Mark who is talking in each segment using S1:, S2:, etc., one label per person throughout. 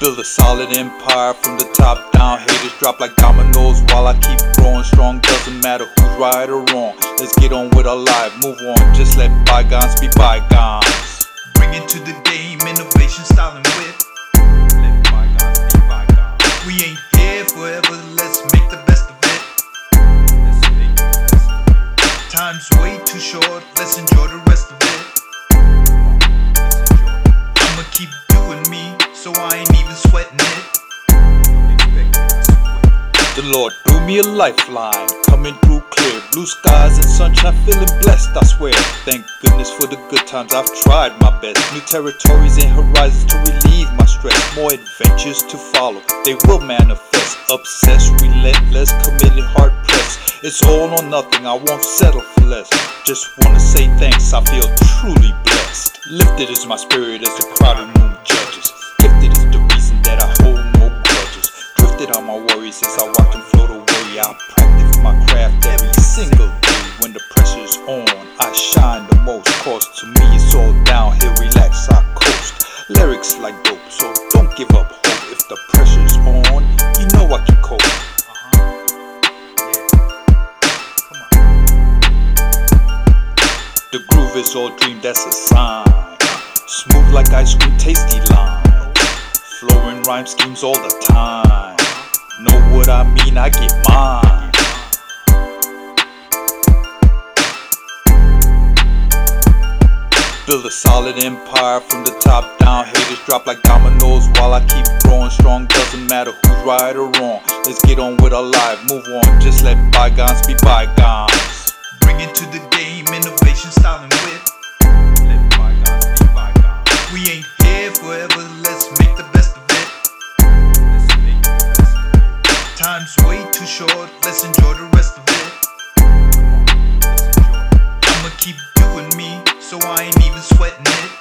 S1: Build a solid empire from the top down. Haters drop like dominoes while I keep growing strong. Doesn't matter who's right or wrong. Let's get on with our life, move on. Just let bygones be bygones.
S2: Bring it to the game, innovation, style, and wit.
S1: Let bygones be bygones.
S2: We ain't here forever, let's make the best of it.
S1: Best of it.
S2: Time's way too short, let's enjoy the rest of it. I'ma keep doing me, so I ain't sweating it.
S1: The Lord threw me a lifeline, coming through clear. Blue skies and sunshine, feeling blessed, I swear. Thank goodness for the good times, I've tried my best. New territories and horizons to relieve my stress. More adventures to follow, they will manifest. Obsessed, relentless, committed, hard pressed. It's all or nothing, I won't settle for less. Just wanna say thanks, I feel truly blessed. Lifted is my spirit as the crowd room Drifted on my worries as I watch them float away. I practice my craft every single day. When the pressure's on, I shine the most. Cause to me it's all downhill, relax, I coast. Lyrics like dope, so don't give up hope. If the pressure's on, you know I can cope. The groove is all dream, that's a sign. Smooth like ice cream, tasty lime. Flowing rhyme schemes all the time. Know what I mean, I get mine. Build a solid empire from the top down. Haters drop like dominoes while I keep growing strong. Doesn't matter who's right or wrong. Let's get on with our life, move on. Just let bygones be bygones.
S2: Bring it to the game, innovation, style, and wit. Time's way too short, let's enjoy the rest of it. I'ma keep doing me, so I ain't even sweating it.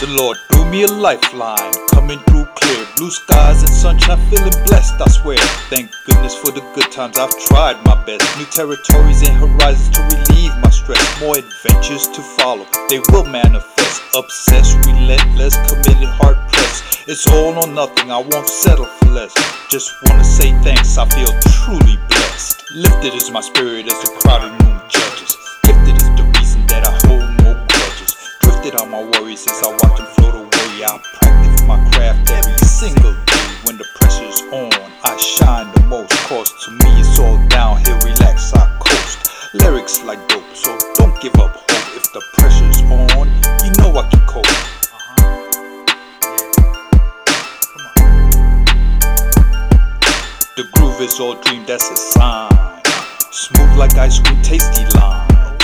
S1: The Lord threw me a lifeline, coming through clear. Blue skies and sunshine, feeling blessed, I swear. Thank goodness for the good times, I've tried my best. New territories and horizons to relieve my stress. More adventures to follow, they will manifest. Obsessed, relentless, committed, hard pressed. It's all or nothing, I won't settle for less. Just wanna say thanks, I feel truly blessed. Lifted is my spirit as the crowded room judges. Gifted is the reason that I hold no grudges. Drifted on my worries as I watch them float away. I my craft every single day. When the pressure's on, I shine the most. Cause to me it's all downhill, relax, I coast. Lyrics like dope, so don't give up hope. If the pressure's on, you know I can cope. The groove is all dream, that's a sign. Smooth like ice cream, tasty line.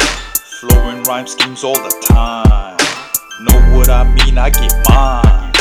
S1: Flowing rhyme schemes all the time. Know what I mean, I get mine.